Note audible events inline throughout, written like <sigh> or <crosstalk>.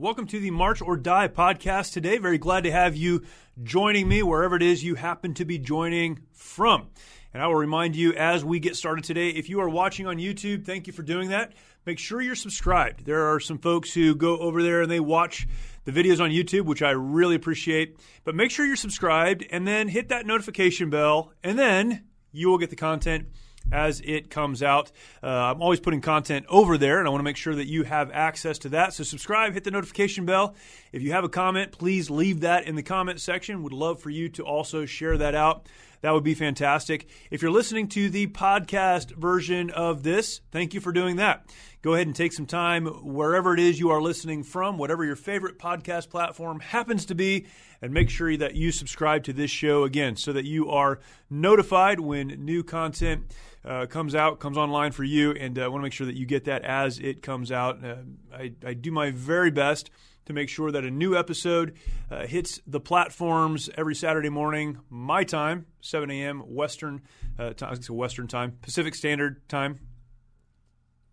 Welcome to the March or Die podcast today. Very glad to have you joining me wherever it is you happen to be joining from. And I will remind you as we get started today, if you are watching on YouTube, thank you for doing that. Make sure you're subscribed. There are some folks who go over there and they watch the videos on YouTube, which I really appreciate. But make sure you're subscribed and then hit that notification bell, and then you will get the content as it comes out. Uh, I'm always putting content over there, and I want to make sure that you have access to that. So subscribe, hit the notification bell. If you have a comment, please leave that in the comment section. Would love for you to also share that out. That would be fantastic. If you're listening to the podcast version of this, thank you for doing that. Go ahead and take some time wherever it is you are listening from, whatever your favorite podcast platform happens to be, and make sure that you subscribe to this show again so that you are notified when new content uh, comes out, comes online for you, and I uh, want to make sure that you get that as it comes out. Uh, I, I, do my very best to make sure that a new episode uh, hits the platforms every Saturday morning, my time, 7 a.m. Western uh, time, Western time, Pacific Standard Time.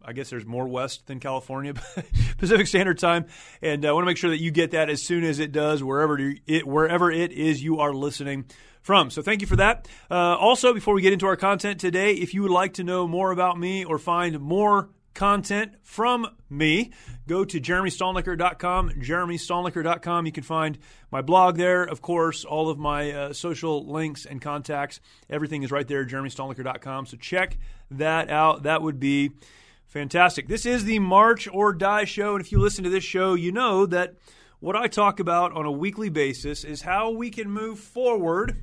I guess there's more west than California, <laughs> Pacific Standard Time, and I want to make sure that you get that as soon as it does, wherever it wherever it is you are listening from. So thank you for that. Uh, also, before we get into our content today, if you would like to know more about me or find more content from me, go to jeremystalnecker.com, jeremystalnecker.com. You can find my blog there, of course, all of my uh, social links and contacts. Everything is right there, jeremystalnecker.com. So check that out. That would be fantastic. This is the March or Die show, and if you listen to this show, you know that what I talk about on a weekly basis is how we can move forward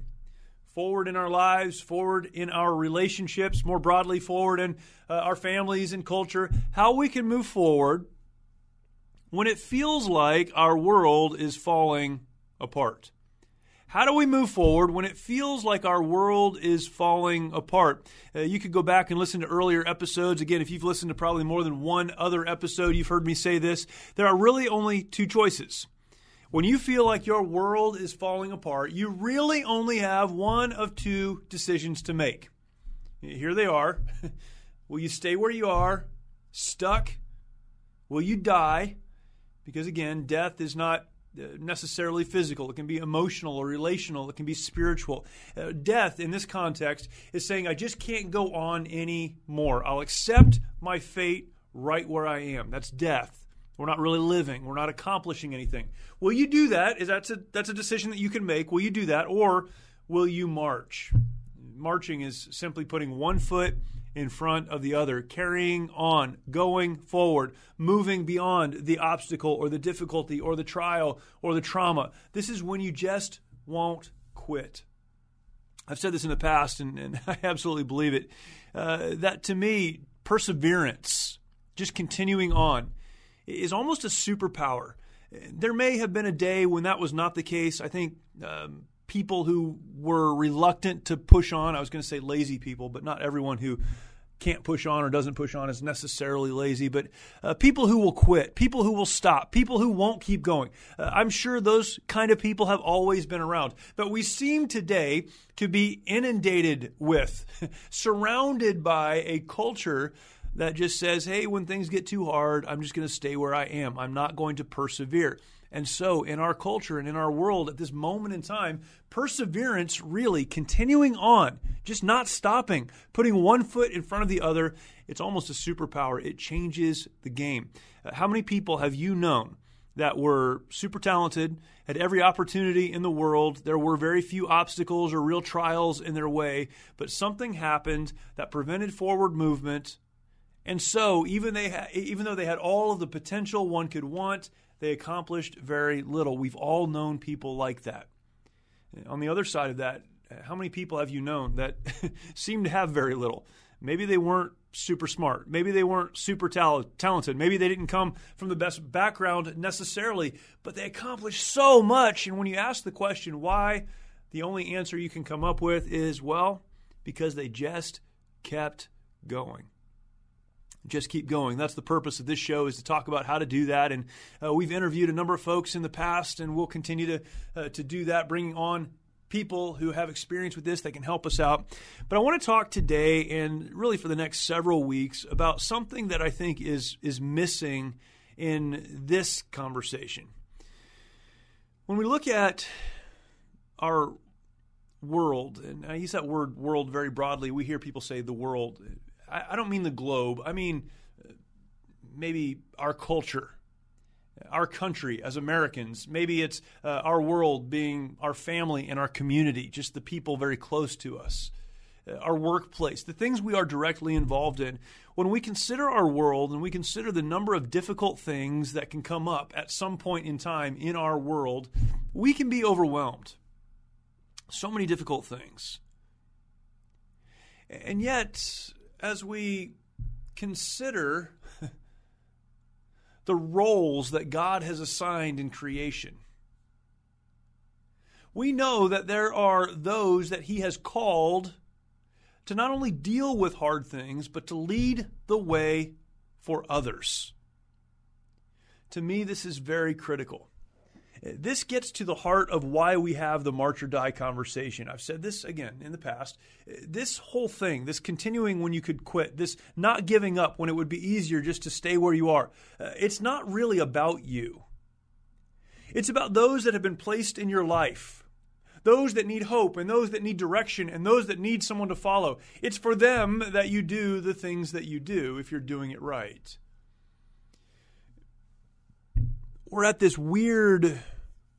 forward in our lives, forward in our relationships, more broadly, forward in uh, our families and culture, how we can move forward when it feels like our world is falling apart. How do we move forward when it feels like our world is falling apart? Uh, you could go back and listen to earlier episodes. Again, if you've listened to probably more than one other episode, you've heard me say this. There are really only two choices. When you feel like your world is falling apart, you really only have one of two decisions to make. Here they are. <laughs> Will you stay where you are, stuck? Will you die? Because again, death is not uh, necessarily physical. It can be emotional or relational. It can be spiritual. Uh, death, in this context, is saying, I just can't go on anymore. I'll accept my fate right where I am. That's death. We're not really living. We're not accomplishing anything. Will you do that? Is that's a that's a decision that you can make. Will you do that or will you march? Marching is simply putting one foot in front of the other, carrying on, going forward, moving beyond the obstacle or the difficulty or the trial or the trauma. This is when you just won't quit. I've said this in the past, and, and <laughs> I absolutely believe it. Uh, that to me, perseverance, just continuing on, is almost a superpower. There may have been a day when that was not the case. I think um, people who were reluctant to push on, I was going to say lazy people, but not everyone who can't push on or doesn't push on is necessarily lazy, but uh, people who will quit, people who will stop, people who won't keep going. Uh, I'm sure those kind of people have always been around. But we seem today to be inundated with, <laughs> surrounded by a culture that just says, hey, when things get too hard, I'm just going to stay where I am. I'm not going to persevere. And so, in our culture and in our world at this moment in time, perseverance really continuing on, just not stopping, putting one foot in front of the other, it's almost a superpower. It changes the game. Uh, how many people have you known that were super talented, had every opportunity in the world. There were very few obstacles or real trials in their way, but something happened that prevented forward movement. And so, even they ha- even though they had all of the potential one could want, they accomplished very little. We've all known people like that. On the other side of that, how many people have you known that <laughs> seem to have very little? Maybe they weren't super smart. Maybe they weren't super tal- talented. Maybe they didn't come from the best background necessarily, but they accomplished so much. And when you ask the question why, the only answer you can come up with is well, because they just kept going. Just keep going. That's the purpose of this show is to talk about how to do that. And uh, we've interviewed a number of folks in the past, and we'll continue to uh, to do that, bringing on people who have experience with this that can help us out. But I want to talk today and really for the next several weeks about something that I think is is missing in this conversation. When we look at our world, and I use that word world very broadly, we hear people say the world. I, I don't mean the globe. I mean maybe our culture our country as Americans. Maybe it's uh, our world being our family and our community, just the people very close to us, uh, our workplace, the things we are directly involved in. When we consider our world and we consider the number of difficult things that can come up at some point in time in our world, we can be overwhelmed. So many difficult things. And yet, as we consider <laughs> the roles that God has assigned in creation. We know that there are those that He has called to not only deal with hard things, but to lead the way for others. To me, this is very critical. This gets to the heart of why we have the march or die conversation. I've said this again in the past. This whole thing, this continuing when you could quit, this not giving up when it would be easier just to stay where you are, uh, it's not really about you. It's about those that have been placed in your life those that need hope and those that need direction and those that need someone to follow. It's for them that you do the things that you do if you're doing it right. We're at this weird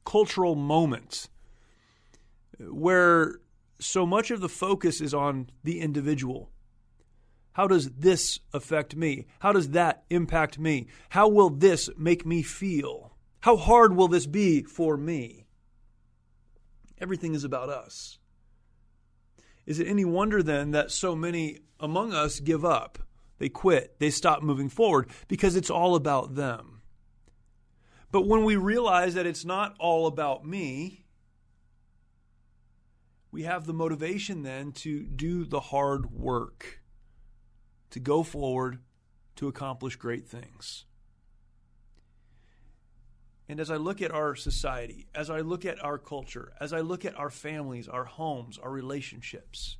cultural moment where so much of the focus is on the individual. How does this affect me? How does that impact me? How will this make me feel? How hard will this be for me? Everything is about us. Is it any wonder then that so many among us give up? They quit, they stop moving forward because it's all about them. But when we realize that it's not all about me, we have the motivation then to do the hard work, to go forward, to accomplish great things. And as I look at our society, as I look at our culture, as I look at our families, our homes, our relationships,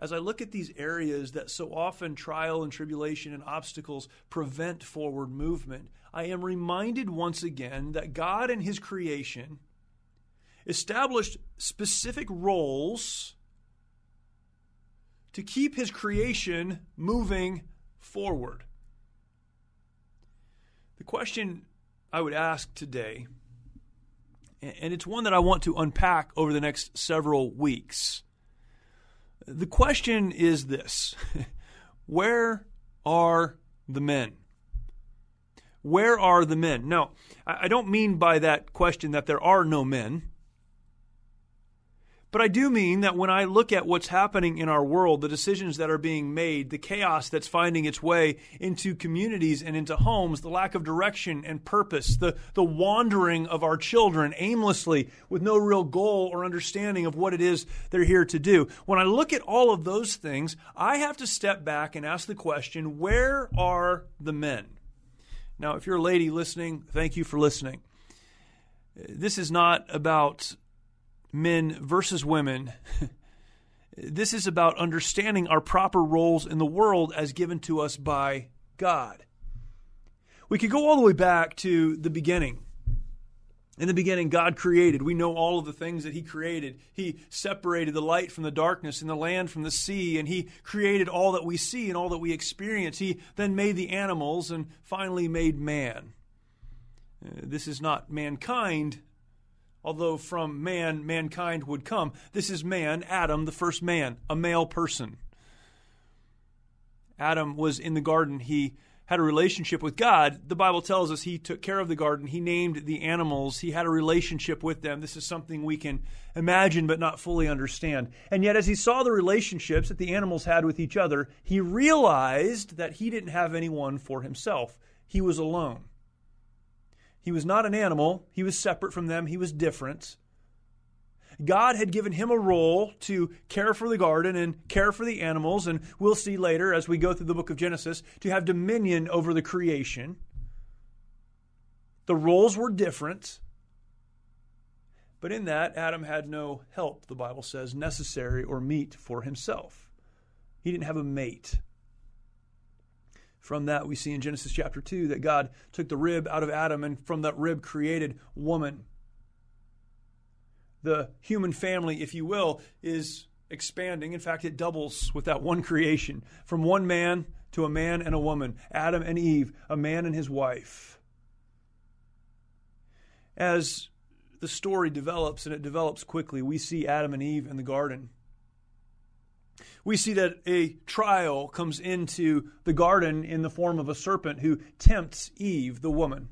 as I look at these areas that so often trial and tribulation and obstacles prevent forward movement, I am reminded once again that God and His creation established specific roles to keep His creation moving forward. The question I would ask today, and it's one that I want to unpack over the next several weeks the question is this <laughs> Where are the men? Where are the men? Now, I don't mean by that question that there are no men. But I do mean that when I look at what's happening in our world, the decisions that are being made, the chaos that's finding its way into communities and into homes, the lack of direction and purpose, the, the wandering of our children aimlessly with no real goal or understanding of what it is they're here to do. When I look at all of those things, I have to step back and ask the question where are the men? Now, if you're a lady listening, thank you for listening. This is not about men versus women. <laughs> This is about understanding our proper roles in the world as given to us by God. We could go all the way back to the beginning. In the beginning, God created. We know all of the things that He created. He separated the light from the darkness and the land from the sea, and He created all that we see and all that we experience. He then made the animals and finally made man. Uh, this is not mankind, although from man, mankind would come. This is man, Adam, the first man, a male person. Adam was in the garden. He had a relationship with God. The Bible tells us he took care of the garden, he named the animals, he had a relationship with them. This is something we can imagine but not fully understand. And yet, as he saw the relationships that the animals had with each other, he realized that he didn't have anyone for himself. He was alone. He was not an animal, he was separate from them, he was different. God had given him a role to care for the garden and care for the animals, and we'll see later as we go through the book of Genesis to have dominion over the creation. The roles were different, but in that, Adam had no help, the Bible says, necessary or meet for himself. He didn't have a mate. From that, we see in Genesis chapter 2 that God took the rib out of Adam and from that rib created woman the human family, if you will, is expanding. In fact, it doubles with that one creation from one man to a man and a woman, Adam and Eve, a man and his wife. As the story develops, and it develops quickly, we see Adam and Eve in the garden. We see that a trial comes into the garden in the form of a serpent who tempts Eve, the woman.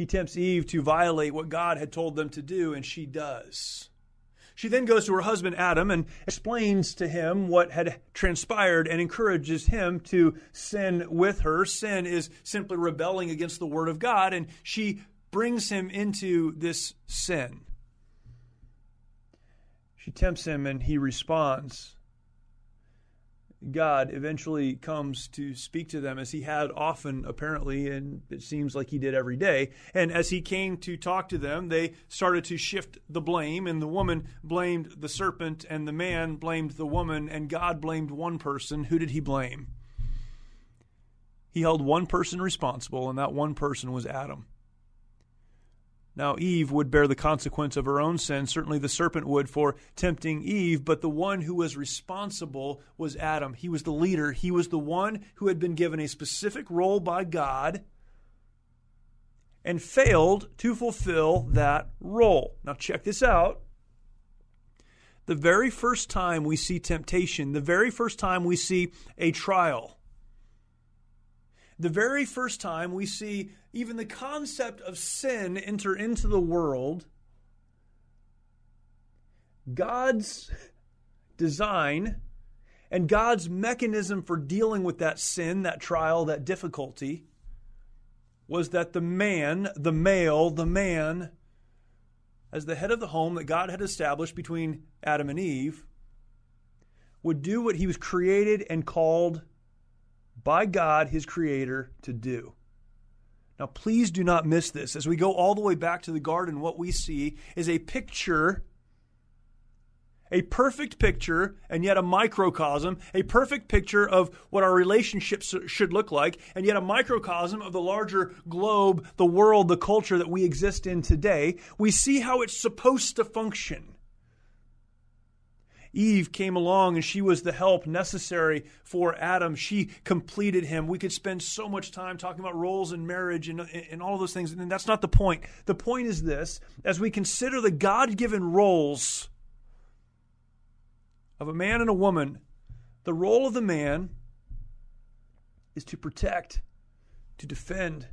He tempts Eve to violate what God had told them to do, and she does. She then goes to her husband Adam and explains to him what had transpired and encourages him to sin with her. Sin is simply rebelling against the word of God, and she brings him into this sin. She tempts him, and he responds. God eventually comes to speak to them as he had often, apparently, and it seems like he did every day. And as he came to talk to them, they started to shift the blame, and the woman blamed the serpent, and the man blamed the woman, and God blamed one person. Who did he blame? He held one person responsible, and that one person was Adam. Now, Eve would bear the consequence of her own sin. Certainly, the serpent would for tempting Eve, but the one who was responsible was Adam. He was the leader, he was the one who had been given a specific role by God and failed to fulfill that role. Now, check this out. The very first time we see temptation, the very first time we see a trial, the very first time we see even the concept of sin enter into the world, God's design and God's mechanism for dealing with that sin, that trial, that difficulty was that the man, the male, the man, as the head of the home that God had established between Adam and Eve, would do what he was created and called by God, his creator, to do. Now, please do not miss this. As we go all the way back to the garden, what we see is a picture, a perfect picture, and yet a microcosm, a perfect picture of what our relationships should look like, and yet a microcosm of the larger globe, the world, the culture that we exist in today. We see how it's supposed to function. Eve came along and she was the help necessary for Adam. She completed him. We could spend so much time talking about roles in marriage and, and all those things, and that's not the point. The point is this as we consider the God given roles of a man and a woman, the role of the man is to protect, to defend,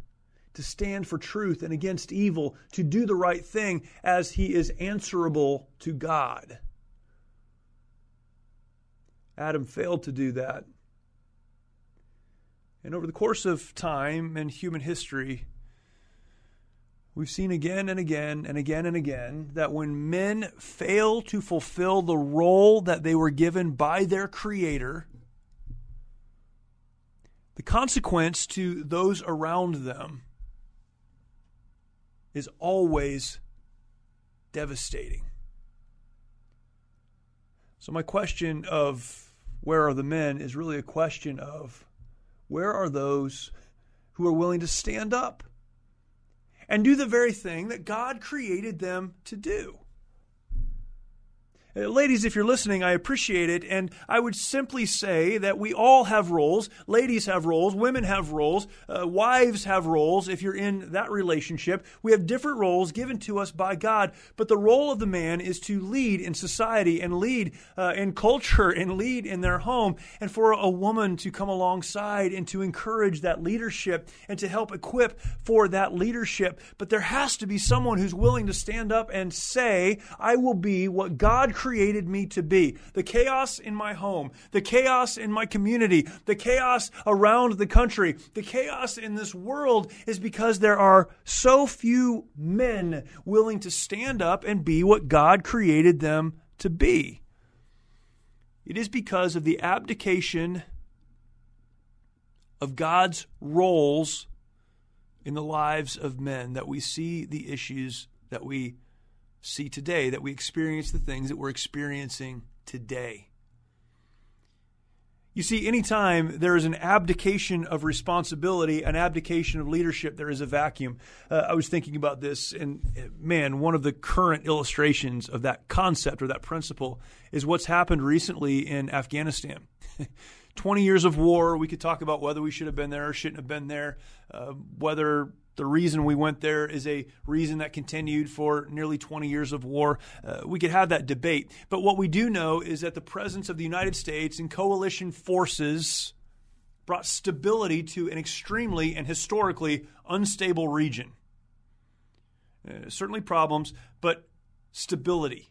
to stand for truth and against evil, to do the right thing as he is answerable to God. Adam failed to do that. And over the course of time and human history, we've seen again and again and again and again that when men fail to fulfill the role that they were given by their Creator, the consequence to those around them is always devastating. So, my question of where are the men is really a question of where are those who are willing to stand up and do the very thing that God created them to do? Uh, ladies, if you're listening, I appreciate it. And I would simply say that we all have roles. Ladies have roles. Women have roles. Uh, wives have roles. If you're in that relationship, we have different roles given to us by God. But the role of the man is to lead in society and lead uh, in culture and lead in their home. And for a woman to come alongside and to encourage that leadership and to help equip for that leadership. But there has to be someone who's willing to stand up and say, I will be what God created created me to be. The chaos in my home, the chaos in my community, the chaos around the country, the chaos in this world is because there are so few men willing to stand up and be what God created them to be. It is because of the abdication of God's roles in the lives of men that we see the issues that we see today, that we experience the things that we're experiencing today. You see, anytime there is an abdication of responsibility, an abdication of leadership, there is a vacuum. Uh, I was thinking about this, and man, one of the current illustrations of that concept or that principle is what's happened recently in Afghanistan. <laughs> 20 years of war, we could talk about whether we should have been there or shouldn't have been there, uh, whether the reason we went there is a reason that continued for nearly 20 years of war. Uh, we could have that debate. But what we do know is that the presence of the United States and coalition forces brought stability to an extremely and historically unstable region. Uh, certainly problems, but stability.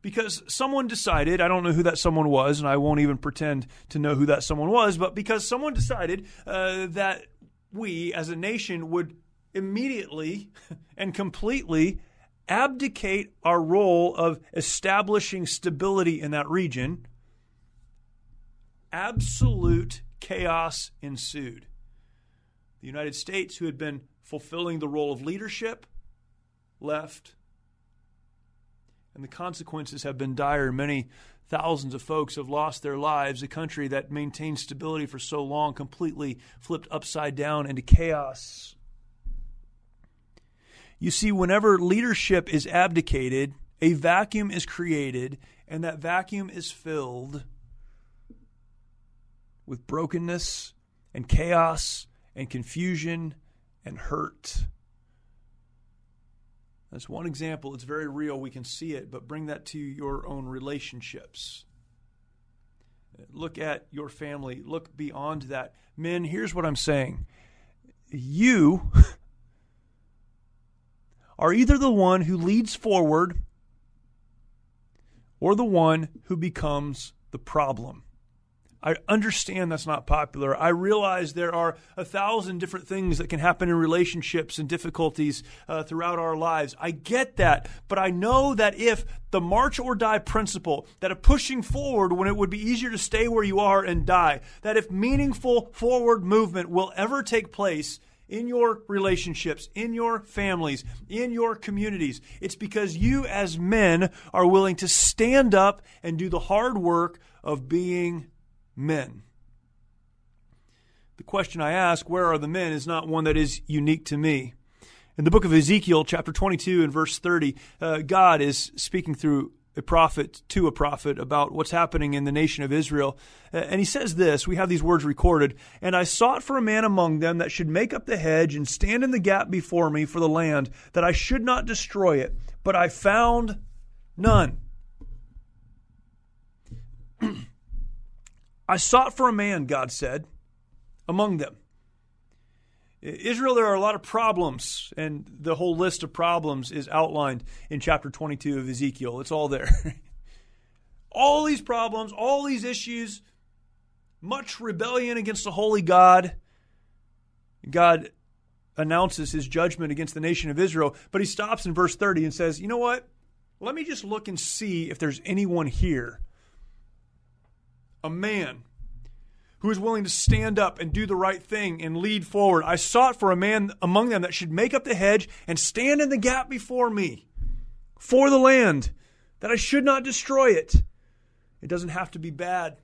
Because someone decided, I don't know who that someone was, and I won't even pretend to know who that someone was, but because someone decided uh, that we as a nation would immediately <laughs> and completely abdicate our role of establishing stability in that region, absolute chaos ensued. The United States, who had been fulfilling the role of leadership, left. And the consequences have been dire. Many Thousands of folks have lost their lives. A country that maintained stability for so long completely flipped upside down into chaos. You see, whenever leadership is abdicated, a vacuum is created, and that vacuum is filled with brokenness and chaos and confusion and hurt. That's one example. It's very real. We can see it, but bring that to your own relationships. Look at your family. Look beyond that. Men, here's what I'm saying. You <laughs> are either the one who leads forward or the one who becomes the problem. I understand that's not popular. I realize there are a thousand different things that can happen in relationships and difficulties uh, throughout our lives. I get that. But I know that if the march or die principle, that of pushing forward when it would be easier to stay where you are and die, that if meaningful forward movement will ever take place, in your relationships, in your families, in your communities. It's because you, as men, are willing to stand up and do the hard work of being men. The question I ask, where are the men, is not one that is unique to me. In the book of Ezekiel, chapter 22 and verse 30, uh, God is speaking through a prophet to a prophet about what's happening in the nation of Israel. Uh, and he says this we have these words recorded And I sought for a man among them that should make up the hedge and stand in the gap before me for the land, that I should not destroy it. But I found none. I sought for a man, God said, among them. Israel, there are a lot of problems, and the whole list of problems is outlined in chapter 22 of Ezekiel. It's all there. <laughs> all these problems, all these issues, much rebellion against the holy God. God announces his judgment against the nation of Israel, but he stops in verse 30 and says, You know what? Let me just look and see if there's anyone here a man who is willing to stand up and do the right thing and lead forward. I sought for a man among them that should make up the hedge and stand in the gap before me for the land, that I should not destroy it. It doesn't have to be bad.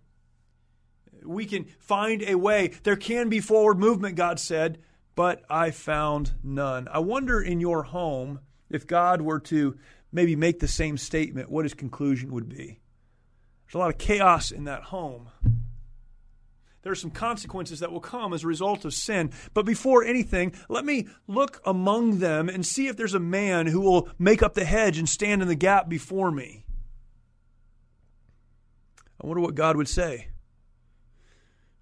We can find a way. There can be forward movement, God said, but I found none. I wonder in your home if God were to maybe make the same statement, what his conclusion would be. There's a lot of chaos in that home. There are some consequences that will come as a result of sin. But before anything, let me look among them and see if there's a man who will make up the hedge and stand in the gap before me. I wonder what God would say.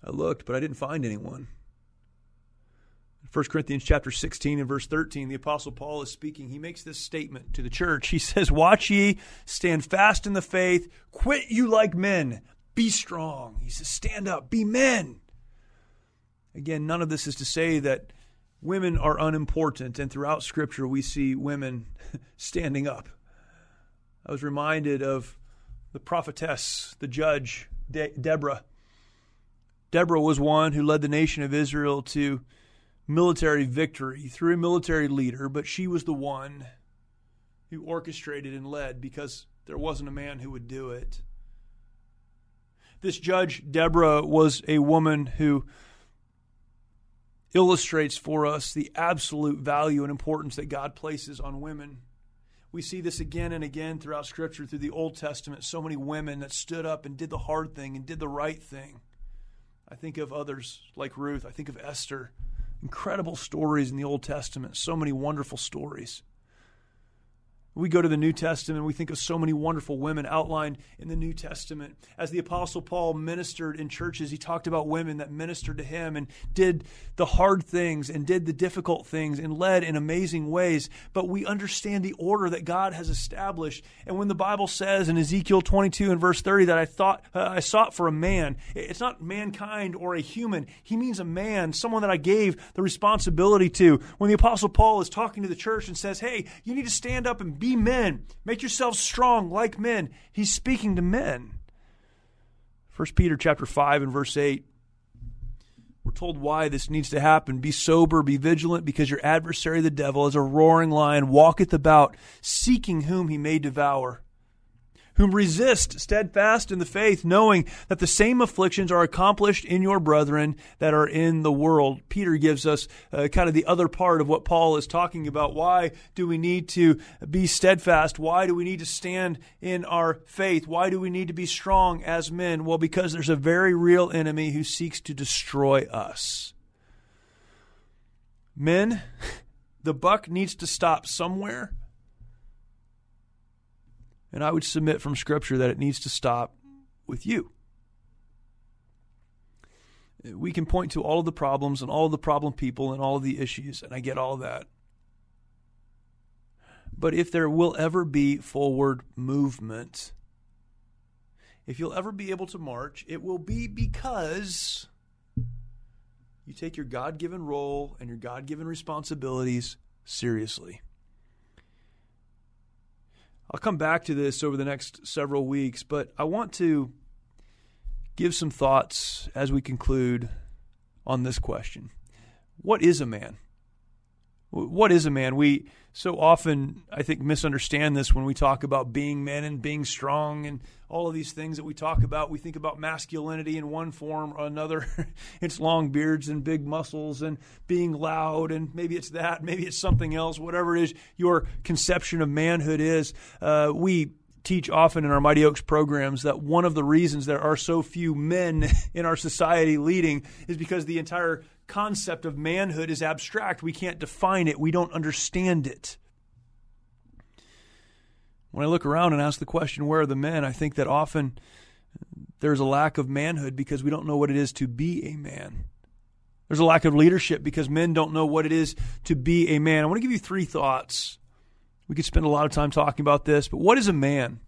I looked, but I didn't find anyone. 1 Corinthians chapter 16 and verse 13, the apostle Paul is speaking. He makes this statement to the church. He says, "Watch ye, stand fast in the faith, quit you like men, be strong." He says, "Stand up, be men." Again, none of this is to say that women are unimportant, and throughout scripture we see women <laughs> standing up. I was reminded of the prophetess, the judge, De- Deborah. Deborah was one who led the nation of Israel to military victory through a military leader, but she was the one who orchestrated and led because there wasn't a man who would do it. This judge, Deborah, was a woman who illustrates for us the absolute value and importance that God places on women. We see this again and again throughout Scripture, through the Old Testament. So many women that stood up and did the hard thing and did the right thing. I think of others like Ruth. I think of Esther incredible stories in the Old Testament, so many wonderful stories. We go to the New Testament, we think of so many wonderful women outlined in the New Testament. As the Apostle Paul ministered in churches, he talked about women that ministered to him and did the hard things and did the difficult things and led in amazing ways. But we understand the order that God has established. And when the Bible says in Ezekiel 22 and verse 30 that I thought uh, I sought for a man, it's not mankind or a human. He means a man, someone that I gave the responsibility to. When the Apostle Paul is talking to the church and says, "Hey, you need to stand up and be men. Make yourselves strong like men. He's speaking to men. 1 Peter chapter 5 and verse 8. We're told why this needs to happen. Be sober, be vigilant, because your adversary, the devil, as a roaring lion, walketh about, seeking whom he may devour whom resist steadfast in the faith, knowing that the same afflictions are accomplished in your brethren that are in the world. Peter gives us uh, kind of the other part of what Paul is talking about. Why do we need to be steadfast? Why do we need to stand in our faith? Why do we need to be strong as men? Well, because there's a very real enemy who seeks to destroy us. Men, <laughs> the buck needs to stop somewhere and I would submit from Scripture that it needs to stop with you. We can point to all of the problems and all of the problem people and all of the issues, and I get all of that. But if there will ever be forward movement, if you'll ever be able to march, it will be because you take your God given role and your God given responsibilities seriously. I'll come back to this over the next several weeks, but I want to give some thoughts as we conclude on this question What is a man? What is a man? We so often, I think, misunderstand this when we talk about being men and being strong and all of these things that we talk about. We think about masculinity in one form or another. <laughs> it's long beards and big muscles and being loud, and maybe it's that, maybe it's something else, whatever it is your conception of manhood is. Uh, we teach often in our Mighty Oaks programs that one of the reasons there are so few men <laughs> in our society leading is because the entire concept of manhood is abstract. We can't define it, we don't understand it. When I look around and ask the question, where are the men? I think that often there's a lack of manhood because we don't know what it is to be a man. There's a lack of leadership because men don't know what it is to be a man. I want to give you three thoughts. We could spend a lot of time talking about this, but what is a man?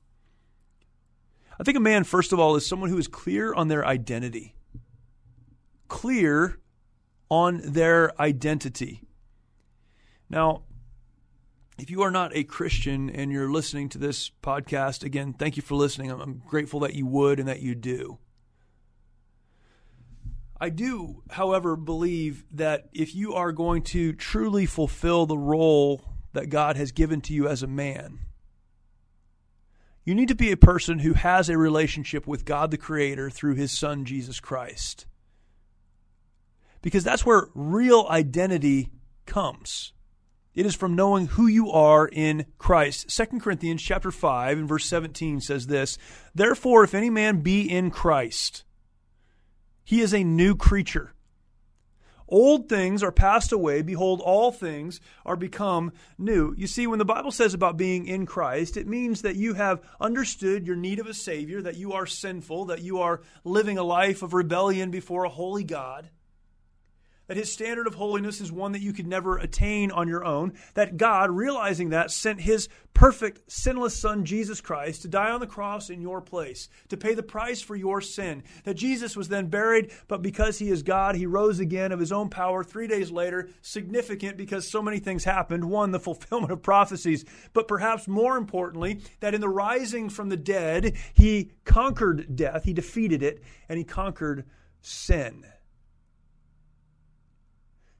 I think a man, first of all, is someone who is clear on their identity. Clear on their identity. Now, if you are not a Christian and you're listening to this podcast, again, thank you for listening. I'm grateful that you would and that you do. I do, however, believe that if you are going to truly fulfill the role that God has given to you as a man, You need to be a person who has a relationship with God the Creator through His Son, Jesus Christ. Because that's where real identity comes. It is from knowing who you are in Christ. 2 Corinthians chapter 5 and verse 17 says this, Therefore if any man be in Christ, he is a new creature. Old things are passed away. Behold, all things are become new. You see, when the Bible says about being in Christ, it means that you have understood your need of a Savior, that you are sinful, that you are living a life of rebellion before a holy God that his standard of holiness is one that you could never attain on your own, that God, realizing that, sent his perfect, sinless Son, Jesus Christ, to die on the cross in your place, to pay the price for your sin, that Jesus was then buried, but because he is God, he rose again of his own power three days later, significant because so many things happened. One, the <laughs> fulfillment of prophecies, but perhaps more importantly, that in the rising from the dead, he conquered death, he defeated it, and he conquered sin.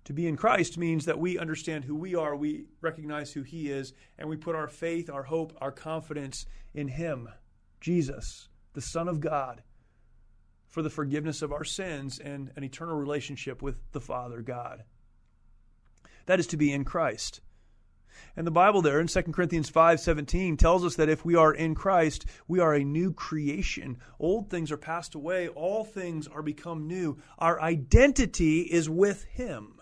To be in Christ means that we understand who we are, we recognize who He is, and we put our faith, our hope, our confidence in Him, Jesus, the Son of God, for the forgiveness of our sins and an eternal relationship with the Father God. That is to be in Christ. And the Bible there in 2 Corinthians 5:17 tells us that if we are in Christ, we are a new creation. Old things are passed away, all things are become new. Our identity is with him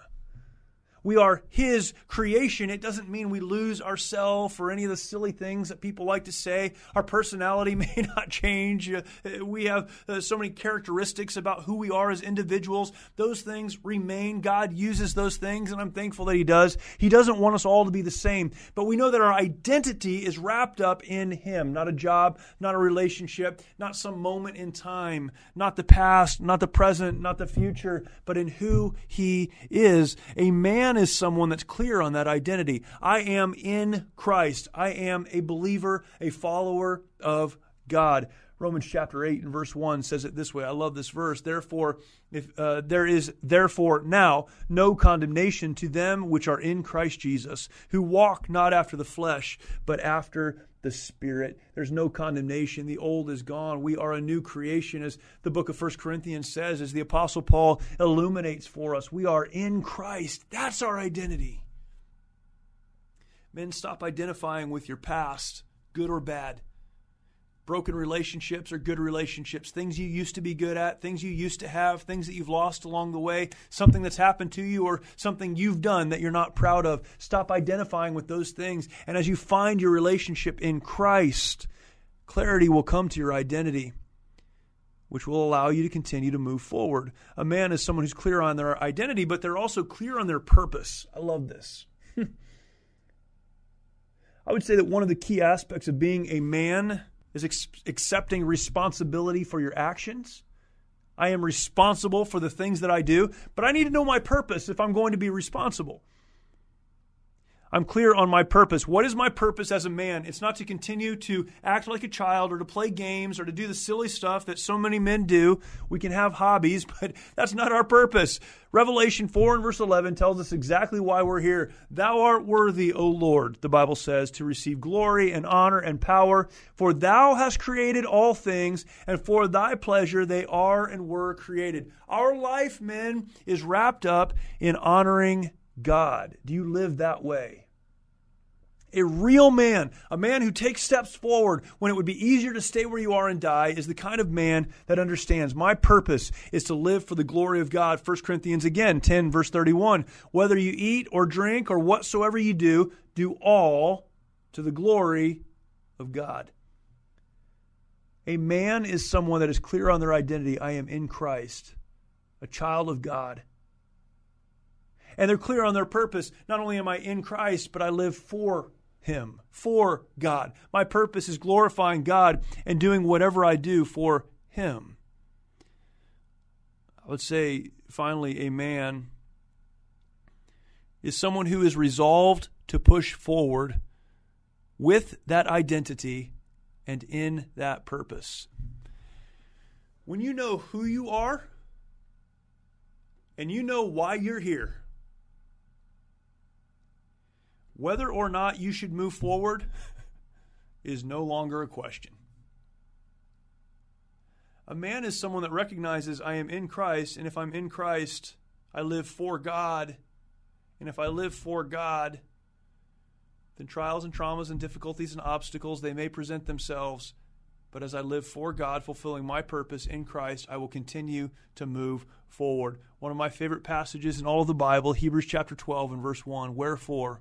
we are His creation, it doesn't mean we lose ourselves or any of the silly things that people like to say. Our personality <laughs> may not change. Uh, we have uh, so many characteristics about who we are as individuals. Those things remain. God uses those things, and I'm thankful that He does. He doesn't want us all to be the same, but we know that our identity is wrapped up in Him, not a job, not a relationship, not some moment in time, not the past, not the present, not the future, but in who He is. A man man is someone that's clear on that identity. I am in Christ. I am a believer, a follower of God. Romans chapter 8 and verse 1 says it this way. I love this verse. Therefore, if uh, there is therefore now no condemnation to them which are in Christ Jesus, who walk not after the flesh, but after the Spirit. There's no condemnation. The old is gone. We are a new creation, as the book of First Corinthians says, as the Apostle Paul illuminates for us. We are in Christ. That's our identity. Men, stop identifying with your past, good or bad broken relationships or good relationships, things you used to be good at, things you used to have, things that you've lost along the way, something that's happened to you or something you've done that you're not proud of. Stop identifying with those things. And as you find your relationship in Christ, clarity will come to your identity. Which will allow you to continue to move forward. A man is someone who's clear on their identity, but they're also clear on their purpose. I love this. <laughs> I would say that one of the key aspects of being a man is ex- accepting responsibility for your actions. I am responsible for the things that I do, but I need to know my purpose if I'm going to be responsible. I'm clear on my purpose. What is my purpose as a man? It's not to continue to act like a child or to play games or to do the silly stuff that so many men do. We can have hobbies, <laughs> but that's not our purpose. Revelation 4 and verse 11 tells us exactly why we're here. Thou art worthy, O Lord, the Bible says, to receive glory and honor and power, for thou hast created all things, and for thy pleasure they are and were created. Our life, men, is wrapped up in honoring God. Do you live that way? A real man, a man who takes steps forward when it would be easier to stay where you are and die, is the kind of man that understands my purpose is to live for the glory of God. 1 Corinthians again, 10 verse 31. Whether you eat or drink or whatsoever you do, do all to the glory of God. A man is someone that is clear on their identity. I am in Christ, a child of God. And they're clear on their purpose. Not only am I in Christ, but I live for him, for God. My purpose is glorifying God and doing whatever I do for Him. I would say, finally, a man is someone who is resolved to push forward with that identity and in that purpose. When you know who you are and you know why you're here, whether or not you should move forward is no longer a question. A man is someone that recognizes I am in Christ, and if I'm in Christ, I live for God. And if I live for God, then trials and traumas and difficulties and obstacles, they may present themselves. But as I live for God, fulfilling my purpose in Christ, I will continue to move forward. One of my favorite passages in all of the Bible, Hebrews chapter 12 and verse 1. Wherefore,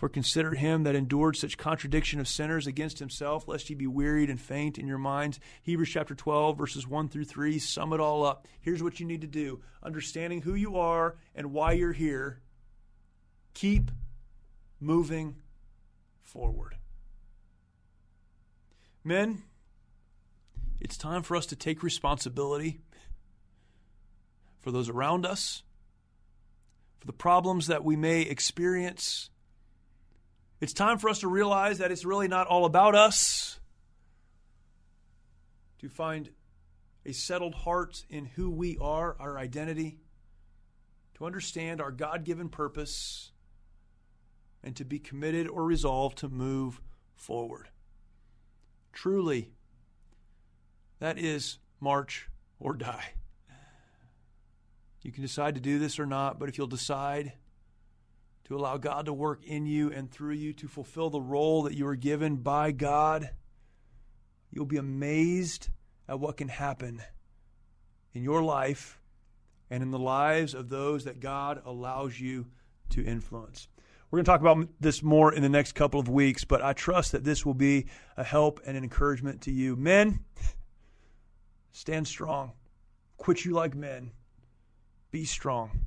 For consider him that endured such contradiction of sinners against himself, lest ye be wearied and faint in your minds. Hebrews chapter 12, verses 1 through 3 sum it all up. Here's what you need to do understanding who you are and why you're here, keep moving forward. Men, it's time for us to take responsibility for those around us, for the problems that we may experience it's time for us to realize that it's really not all about us. To find a settled heart in who we are, our identity, to understand our God given purpose, and to be committed or resolved to move forward. Truly, that is march or die. You can decide to do this or not, but if you'll decide, to allow God to work in you and through you to fulfill the role that you were given by God, you'll be amazed at what can happen in your life and in the lives of those that God allows you to influence. We're going to talk about this more in the next couple of weeks, but I trust that this will be a help and an encouragement to you. Men, stand strong. Quit you like men. Be strong.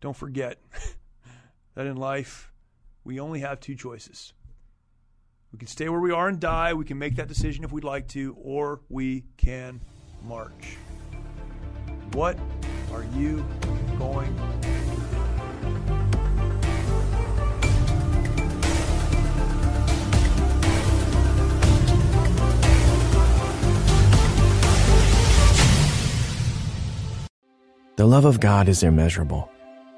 Don't forget <laughs> that in life, we only have two choices. We can stay where we are and die. We can make that decision if we'd like to, or we can march. What are you going? The love of God is immeasurable.